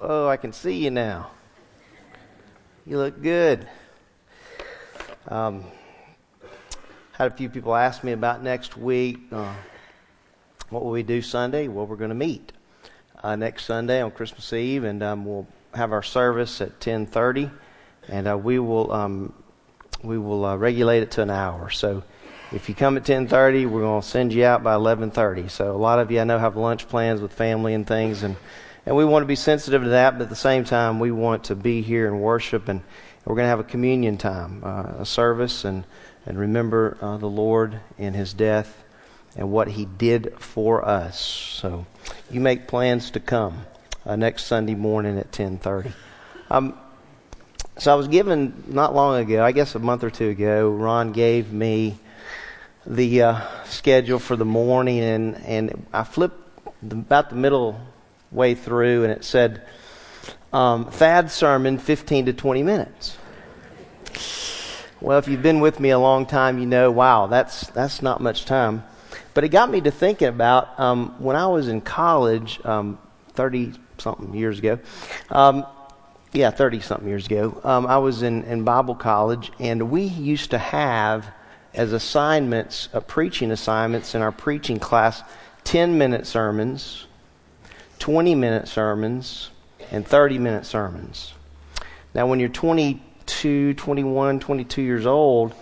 Oh, I can see you now. You look good. Um, had a few people ask me about next week. Uh, what will we do Sunday? Well, we're going to meet uh, next Sunday on Christmas Eve, and um, we'll have our service at 10:30, and uh, we will um, we will uh, regulate it to an hour. So if you come at 10:30, we're going to send you out by 11:30. So a lot of you I know have lunch plans with family and things, and and we want to be sensitive to that, but at the same time, we want to be here and worship, and we're going to have a communion time, uh, a service, and and remember uh, the Lord in His death and what He did for us. So you make plans to come uh, next Sunday morning at 10:30. Um, so I was given not long ago, I guess a month or two ago, Ron gave me the uh, schedule for the morning, and, and I flipped the, about the middle way through, and it said, um, sermon, 15 to 20 minutes. Well, if you've been with me a long time, you know, wow, that's, that's not much time. But it got me to thinking about um, when I was in college, 30 um, something years ago. Um, yeah, 30 something years ago. Um, I was in, in Bible college, and we used to have as assignments, uh, preaching assignments in our preaching class, 10 minute sermons, 20 minute sermons, and 30 minute sermons. Now, when you're 22, 21, 22 years old,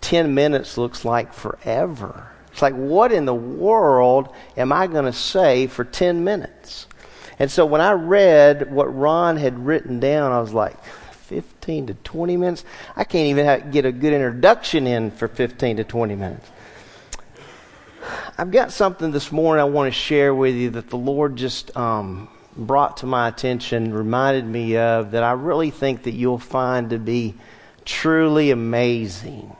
10 minutes looks like forever. It's like, what in the world am I going to say for 10 minutes? And so when I read what Ron had written down, I was like, 15 to 20 minutes. I can't even have, get a good introduction in for 15 to 20 minutes. I've got something this morning I want to share with you that the Lord just um, brought to my attention, reminded me of, that I really think that you'll find to be truly amazing.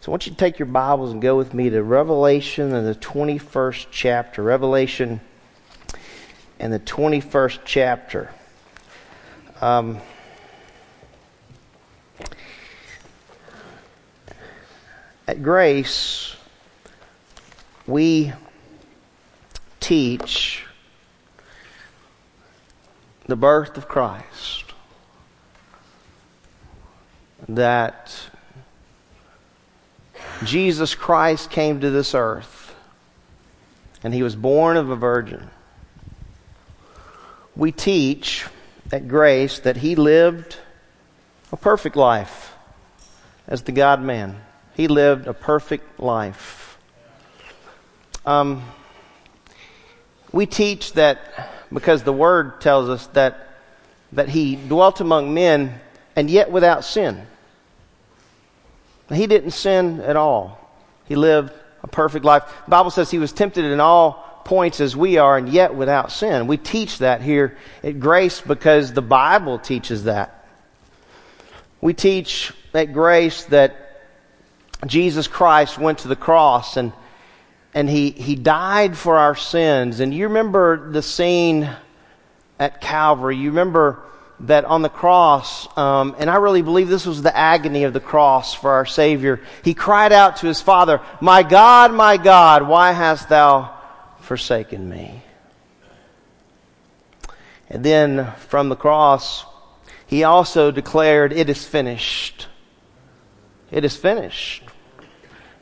So I want you to take your Bibles and go with me to Revelation and the 21st chapter. Revelation and the 21st chapter. Um, At Grace, we teach the birth of Christ. That Jesus Christ came to this earth and he was born of a virgin. We teach at Grace that he lived a perfect life as the God man. He lived a perfect life. Um, we teach that because the Word tells us that, that He dwelt among men and yet without sin. He didn't sin at all. He lived a perfect life. The Bible says He was tempted in all points as we are and yet without sin. We teach that here at Grace because the Bible teaches that. We teach at Grace that Jesus Christ went to the cross and and he, he died for our sins. And you remember the scene at Calvary. You remember that on the cross, um, and I really believe this was the agony of the cross for our Savior. He cried out to his Father, My God, my God, why hast thou forsaken me? And then from the cross, he also declared, It is finished. It is finished.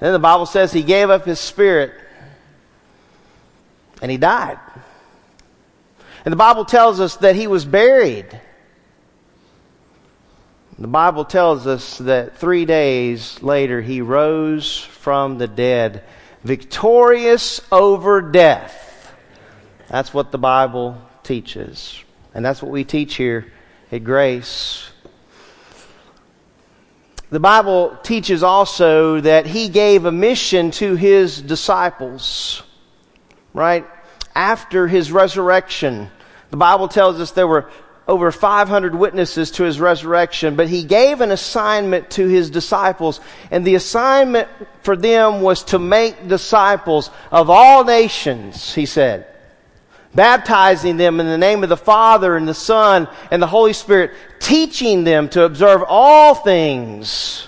Then the Bible says he gave up his spirit and he died. And the Bible tells us that he was buried. The Bible tells us that three days later he rose from the dead, victorious over death. That's what the Bible teaches. And that's what we teach here at Grace. The Bible teaches also that he gave a mission to his disciples, right? After his resurrection. The Bible tells us there were over 500 witnesses to his resurrection, but he gave an assignment to his disciples, and the assignment for them was to make disciples of all nations, he said baptizing them in the name of the Father and the Son and the Holy Spirit, teaching them to observe all things.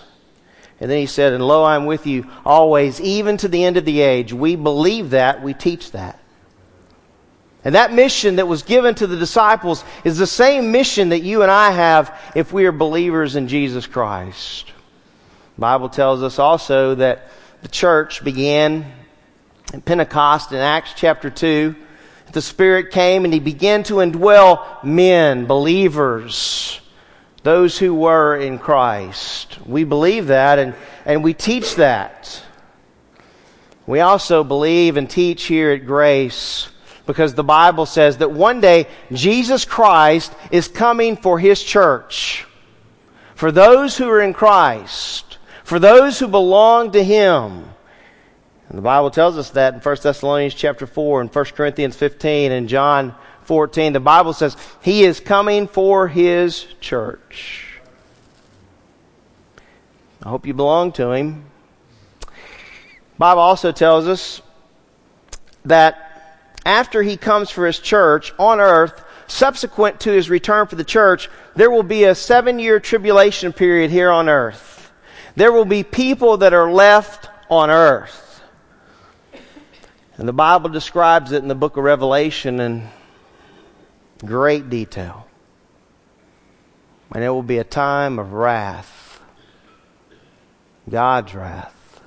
And then he said, And lo, I'm with you always, even to the end of the age. We believe that, we teach that. And that mission that was given to the disciples is the same mission that you and I have if we are believers in Jesus Christ. The Bible tells us also that the church began in Pentecost in Acts chapter 2. The Spirit came and He began to indwell men, believers, those who were in Christ. We believe that and, and we teach that. We also believe and teach here at Grace because the Bible says that one day Jesus Christ is coming for his church. For those who are in Christ, for those who belong to him. And the Bible tells us that in 1 Thessalonians chapter 4 and 1 Corinthians 15 and John 14. The Bible says he is coming for his church. I hope you belong to him. Bible also tells us that after he comes for his church on earth, subsequent to his return for the church, there will be a seven year tribulation period here on earth. There will be people that are left on earth. And the Bible describes it in the book of Revelation in great detail. And it will be a time of wrath, God's wrath.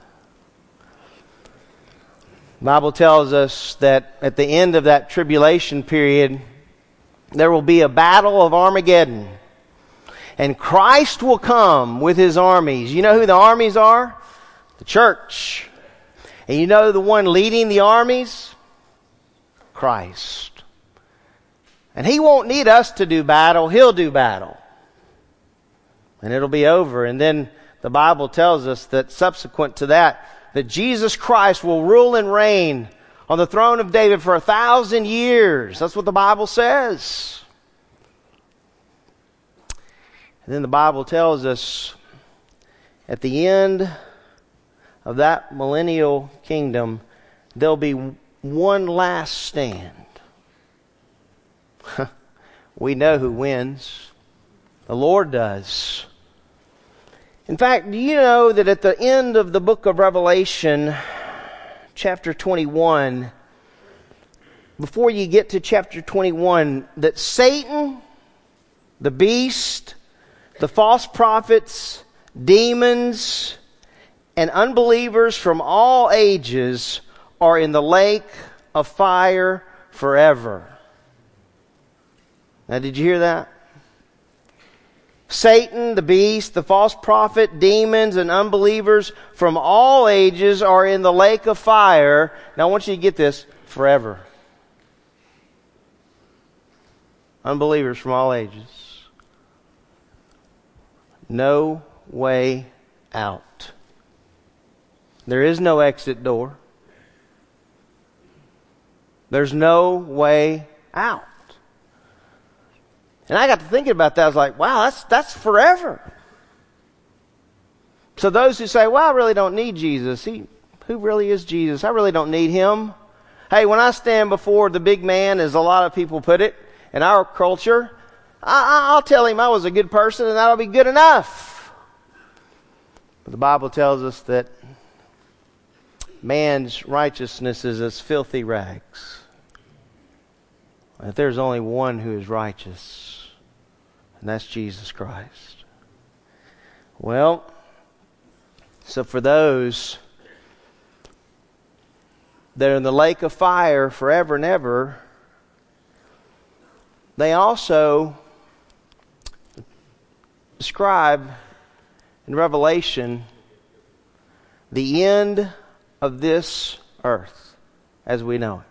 Bible tells us that at the end of that tribulation period, there will be a battle of Armageddon. And Christ will come with his armies. You know who the armies are? The church. And you know the one leading the armies? Christ. And he won't need us to do battle, he'll do battle. And it'll be over. And then the Bible tells us that subsequent to that, that Jesus Christ will rule and reign on the throne of David for a thousand years. That's what the Bible says. And then the Bible tells us at the end of that millennial kingdom, there'll be one last stand. we know who wins. The Lord does. In fact, do you know that at the end of the book of Revelation, chapter 21, before you get to chapter 21, that Satan, the beast, the false prophets, demons, and unbelievers from all ages are in the lake of fire forever. Now, did you hear that? Satan, the beast, the false prophet, demons, and unbelievers from all ages are in the lake of fire. Now I want you to get this forever. Unbelievers from all ages. No way out. There is no exit door. There's no way out. And I got to thinking about that. I was like, wow, that's, that's forever. So those who say, well, I really don't need Jesus. He, who really is Jesus? I really don't need him. Hey, when I stand before the big man, as a lot of people put it in our culture, I, I'll tell him I was a good person and that'll be good enough. But the Bible tells us that man's righteousness is as filthy rags. That there's only one who is righteous and that's Jesus Christ. Well, so for those that are in the lake of fire forever and ever, they also describe in Revelation the end of this earth as we know it.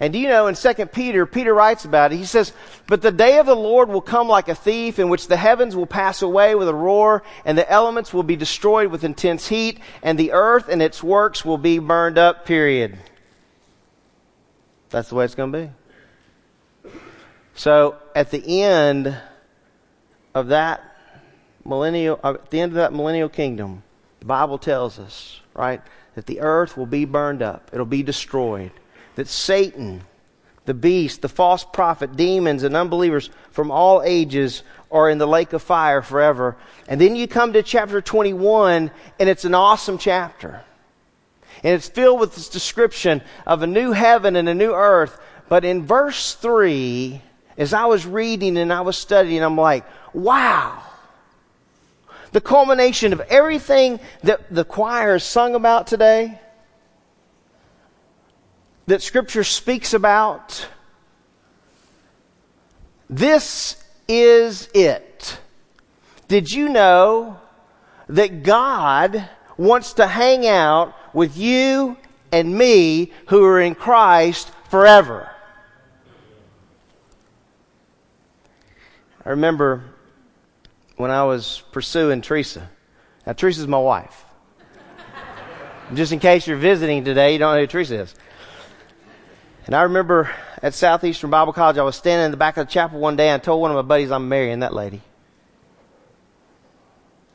And do you know in 2 Peter, Peter writes about it. He says, But the day of the Lord will come like a thief, in which the heavens will pass away with a roar, and the elements will be destroyed with intense heat, and the earth and its works will be burned up, period. That's the way it's going to be. So at the end of that millennial, uh, at the end of that millennial kingdom, the Bible tells us, right, that the earth will be burned up. It'll be destroyed that Satan, the beast, the false prophet, demons, and unbelievers from all ages are in the lake of fire forever. And then you come to chapter 21, and it's an awesome chapter. And it's filled with this description of a new heaven and a new earth but in verse 3, as I was reading and I was studying, I'm like, wow. The culmination of everything that the choir has sung about today, that Scripture speaks about, this is it. Did you know that God wants to hang out with you and me who are in Christ forever? I remember when I was pursuing Teresa. Now, Teresa's my wife. Just in case you're visiting today, you don't know who Teresa is. And I remember at Southeastern Bible College, I was standing in the back of the chapel one day and I told one of my buddies I'm marrying that lady.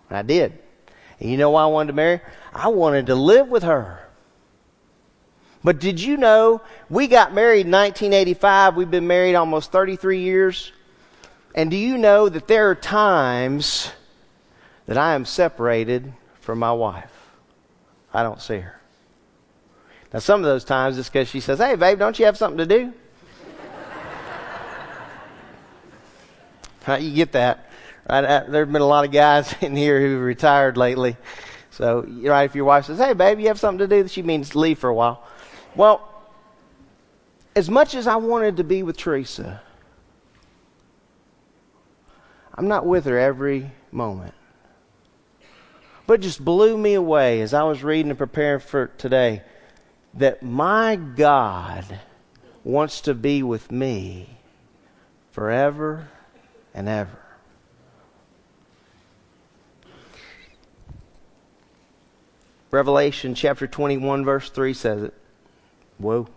And I did. And you know why I wanted to marry? I wanted to live with her. But did you know we got married in 1985? We've been married almost 33 years. And do you know that there are times that I am separated from my wife? I don't see her. Now, some of those times it's because she says, Hey, babe, don't you have something to do? you get that. Right? Uh, there have been a lot of guys in here who retired lately. So, right, if your wife says, Hey, babe, you have something to do, she means leave for a while. Well, as much as I wanted to be with Teresa, I'm not with her every moment. But it just blew me away as I was reading and preparing for today that my God wants to be with me forever and ever. Revelation chapter 21, verse 3 says it. Whoa.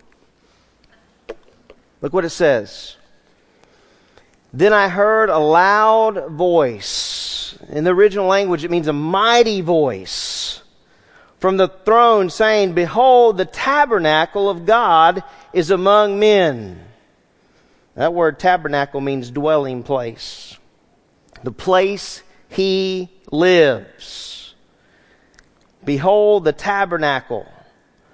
Look what it says. Then I heard a loud voice. In the original language, it means a mighty voice from the throne saying, Behold, the tabernacle of God is among men. That word tabernacle means dwelling place. The place he lives. Behold, the tabernacle,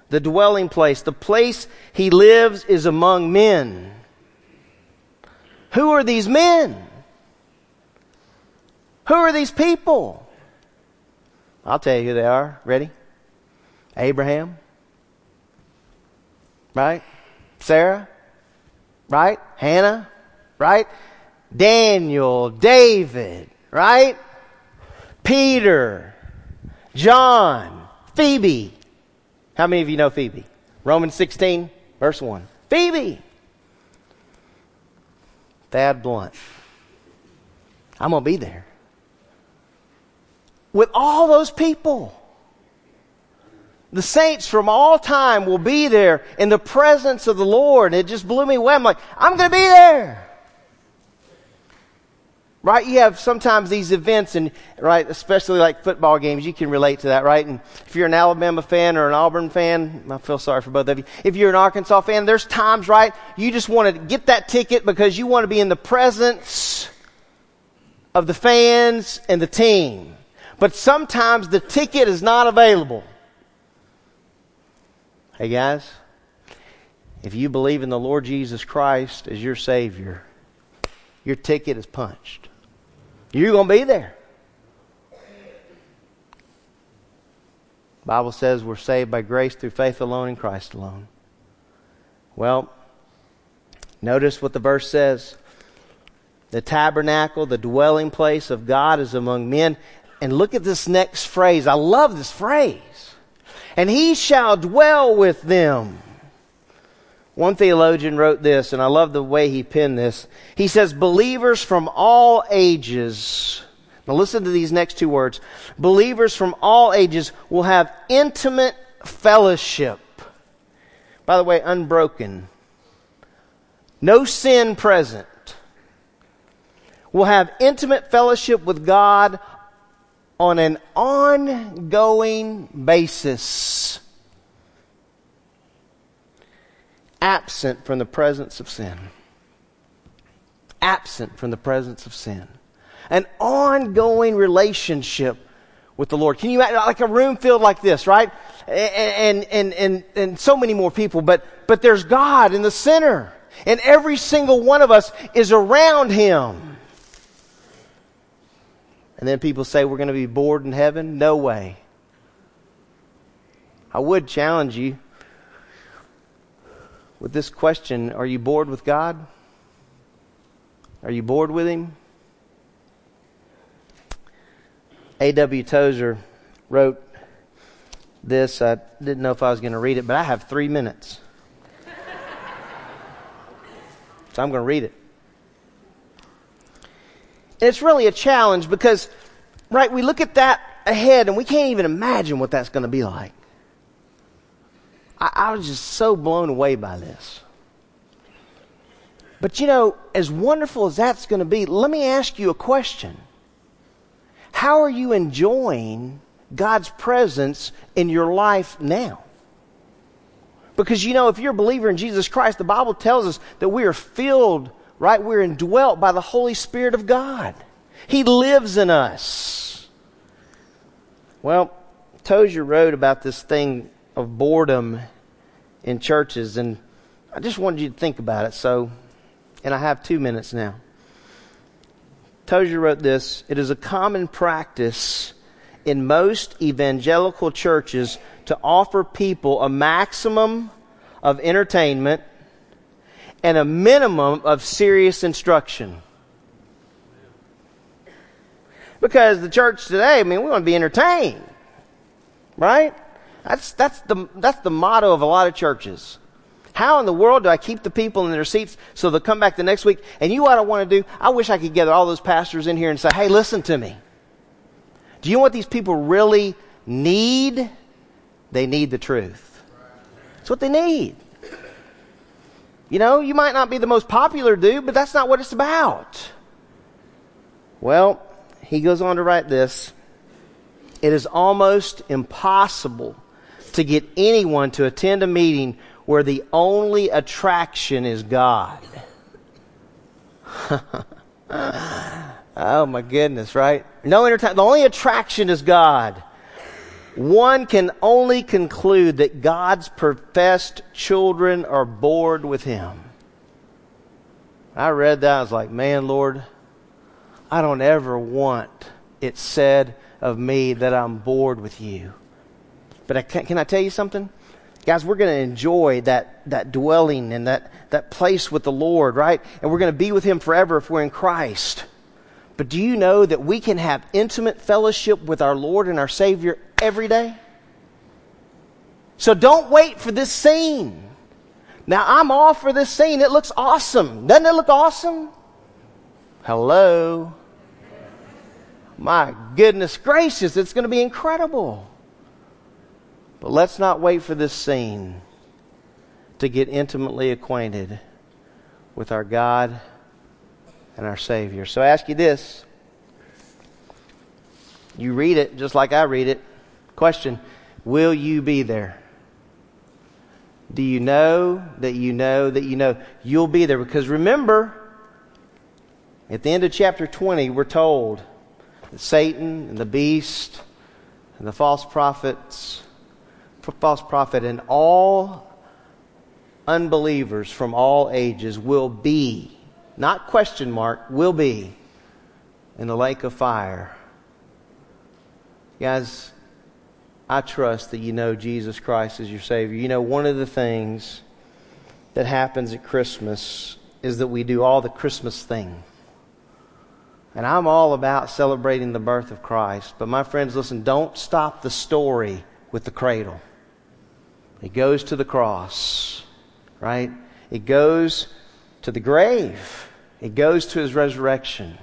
the dwelling place, the place he lives is among men. Who are these men? Who are these people? I'll tell you who they are. Ready? Abraham. Right? Sarah. Right? Hannah. Right? Daniel. David. Right? Peter. John. Phoebe. How many of you know Phoebe? Romans 16, verse 1. Phoebe. Thad Blount. I'm going to be there. With all those people. The saints from all time will be there in the presence of the Lord. It just blew me away. I'm like, I'm going to be there. Right? You have sometimes these events and, right, especially like football games, you can relate to that, right? And if you're an Alabama fan or an Auburn fan, I feel sorry for both of you. If you're an Arkansas fan, there's times, right, you just want to get that ticket because you want to be in the presence of the fans and the team. But sometimes the ticket is not available. Hey guys, if you believe in the Lord Jesus Christ as your Savior, your ticket is punched. You're going to be there. Bible says we're saved by grace through faith alone in Christ alone. Well, notice what the verse says. The tabernacle, the dwelling place of God is among men. And look at this next phrase. I love this phrase. And he shall dwell with them. One theologian wrote this, and I love the way he penned this. He says, Believers from all ages, now listen to these next two words. Believers from all ages will have intimate fellowship. By the way, unbroken. No sin present. Will have intimate fellowship with God on an ongoing basis. Absent from the presence of sin. Absent from the presence of sin. An ongoing relationship with the Lord. Can you imagine, like a room filled like this, right? And, and, and, and so many more people, but, but there's God in the center. And every single one of us is around Him. And then people say we're going to be bored in heaven. No way. I would challenge you with this question Are you bored with God? Are you bored with Him? A.W. Tozer wrote this. I didn't know if I was going to read it, but I have three minutes. so I'm going to read it. And it's really a challenge because, right, we look at that ahead and we can't even imagine what that's going to be like. I, I was just so blown away by this. But you know, as wonderful as that's going to be, let me ask you a question. How are you enjoying God's presence in your life now? Because you know, if you're a believer in Jesus Christ, the Bible tells us that we are filled, right? We're indwelt by the Holy Spirit of God. He lives in us. Well, Tozer wrote about this thing of boredom in churches, and I just wanted you to think about it. So, and I have two minutes now. Tozer wrote this It is a common practice in most evangelical churches to offer people a maximum of entertainment and a minimum of serious instruction. Because the church today, I mean, we want to be entertained. Right? That's, that's, the, that's the motto of a lot of churches. How in the world do I keep the people in their seats so they'll come back the next week? And you know what I want to do? I wish I could gather all those pastors in here and say, hey, listen to me. Do you know what these people really need? They need the truth. That's what they need. You know, you might not be the most popular dude, but that's not what it's about. Well, he goes on to write this. It is almost impossible to get anyone to attend a meeting where the only attraction is God. oh my goodness, right? No entertainment. The only attraction is God. One can only conclude that God's professed children are bored with Him. I read that. I was like, man, Lord, I don't ever want it said of me that I'm bored with you. But I can, can I tell you something? Guys, we're going to enjoy that, that dwelling and that, that place with the Lord, right? And we're going to be with Him forever if we're in Christ. But do you know that we can have intimate fellowship with our Lord and our Savior every day? So don't wait for this scene. Now, I'm all for this scene. It looks awesome. Doesn't it look awesome? Hello? My goodness gracious, it's going to be incredible. But let's not wait for this scene to get intimately acquainted with our God and our Savior. So I ask you this. You read it just like I read it. Question Will you be there? Do you know that you know that you know you'll be there? Because remember, at the end of chapter 20, we're told that Satan and the beast and the false prophets false prophet, and all unbelievers from all ages will be, not question mark, will be in the lake of fire. Guys, I trust that you know Jesus Christ as your Savior. You know, one of the things that happens at Christmas is that we do all the Christmas thing. And I'm all about celebrating the birth of Christ. But my friends, listen, don't stop the story with the cradle. It goes to the cross, right? It goes to the grave. It goes to his resurrection.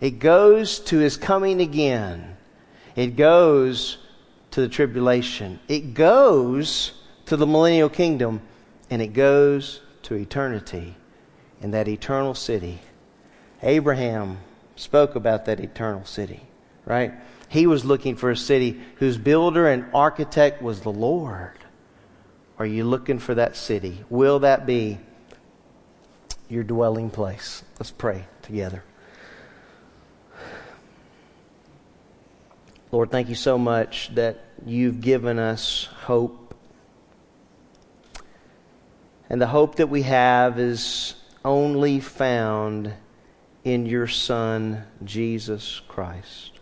It goes to his coming again. It goes to the tribulation. It goes to the millennial kingdom. And it goes to eternity in that eternal city. Abraham spoke about that eternal city, right? He was looking for a city whose builder and architect was the Lord. Are you looking for that city? Will that be your dwelling place? Let's pray together. Lord, thank you so much that you've given us hope. And the hope that we have is only found in your Son, Jesus Christ.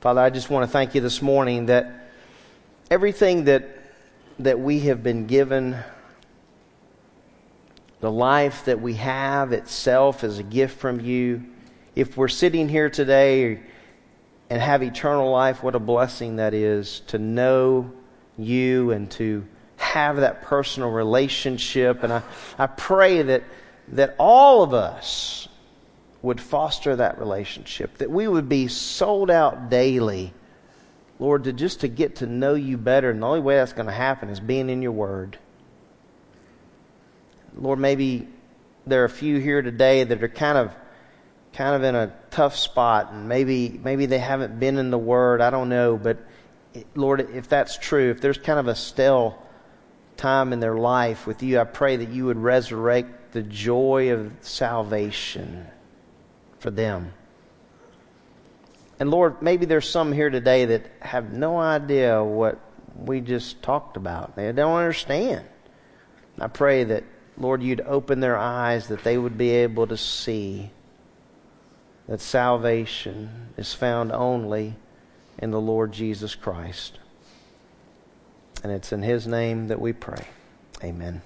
Father, I just want to thank you this morning that everything that, that we have been given, the life that we have itself is a gift from you. If we're sitting here today and have eternal life, what a blessing that is to know you and to have that personal relationship. And I, I pray that, that all of us would foster that relationship, that we would be sold out daily, Lord, to just to get to know you better. And the only way that's going to happen is being in your word. Lord, maybe there are a few here today that are kind of kind of in a tough spot and maybe maybe they haven't been in the word i don't know but lord if that's true if there's kind of a stale time in their life with you i pray that you would resurrect the joy of salvation for them and lord maybe there's some here today that have no idea what we just talked about they don't understand i pray that lord you'd open their eyes that they would be able to see that salvation is found only in the Lord Jesus Christ. And it's in His name that we pray. Amen.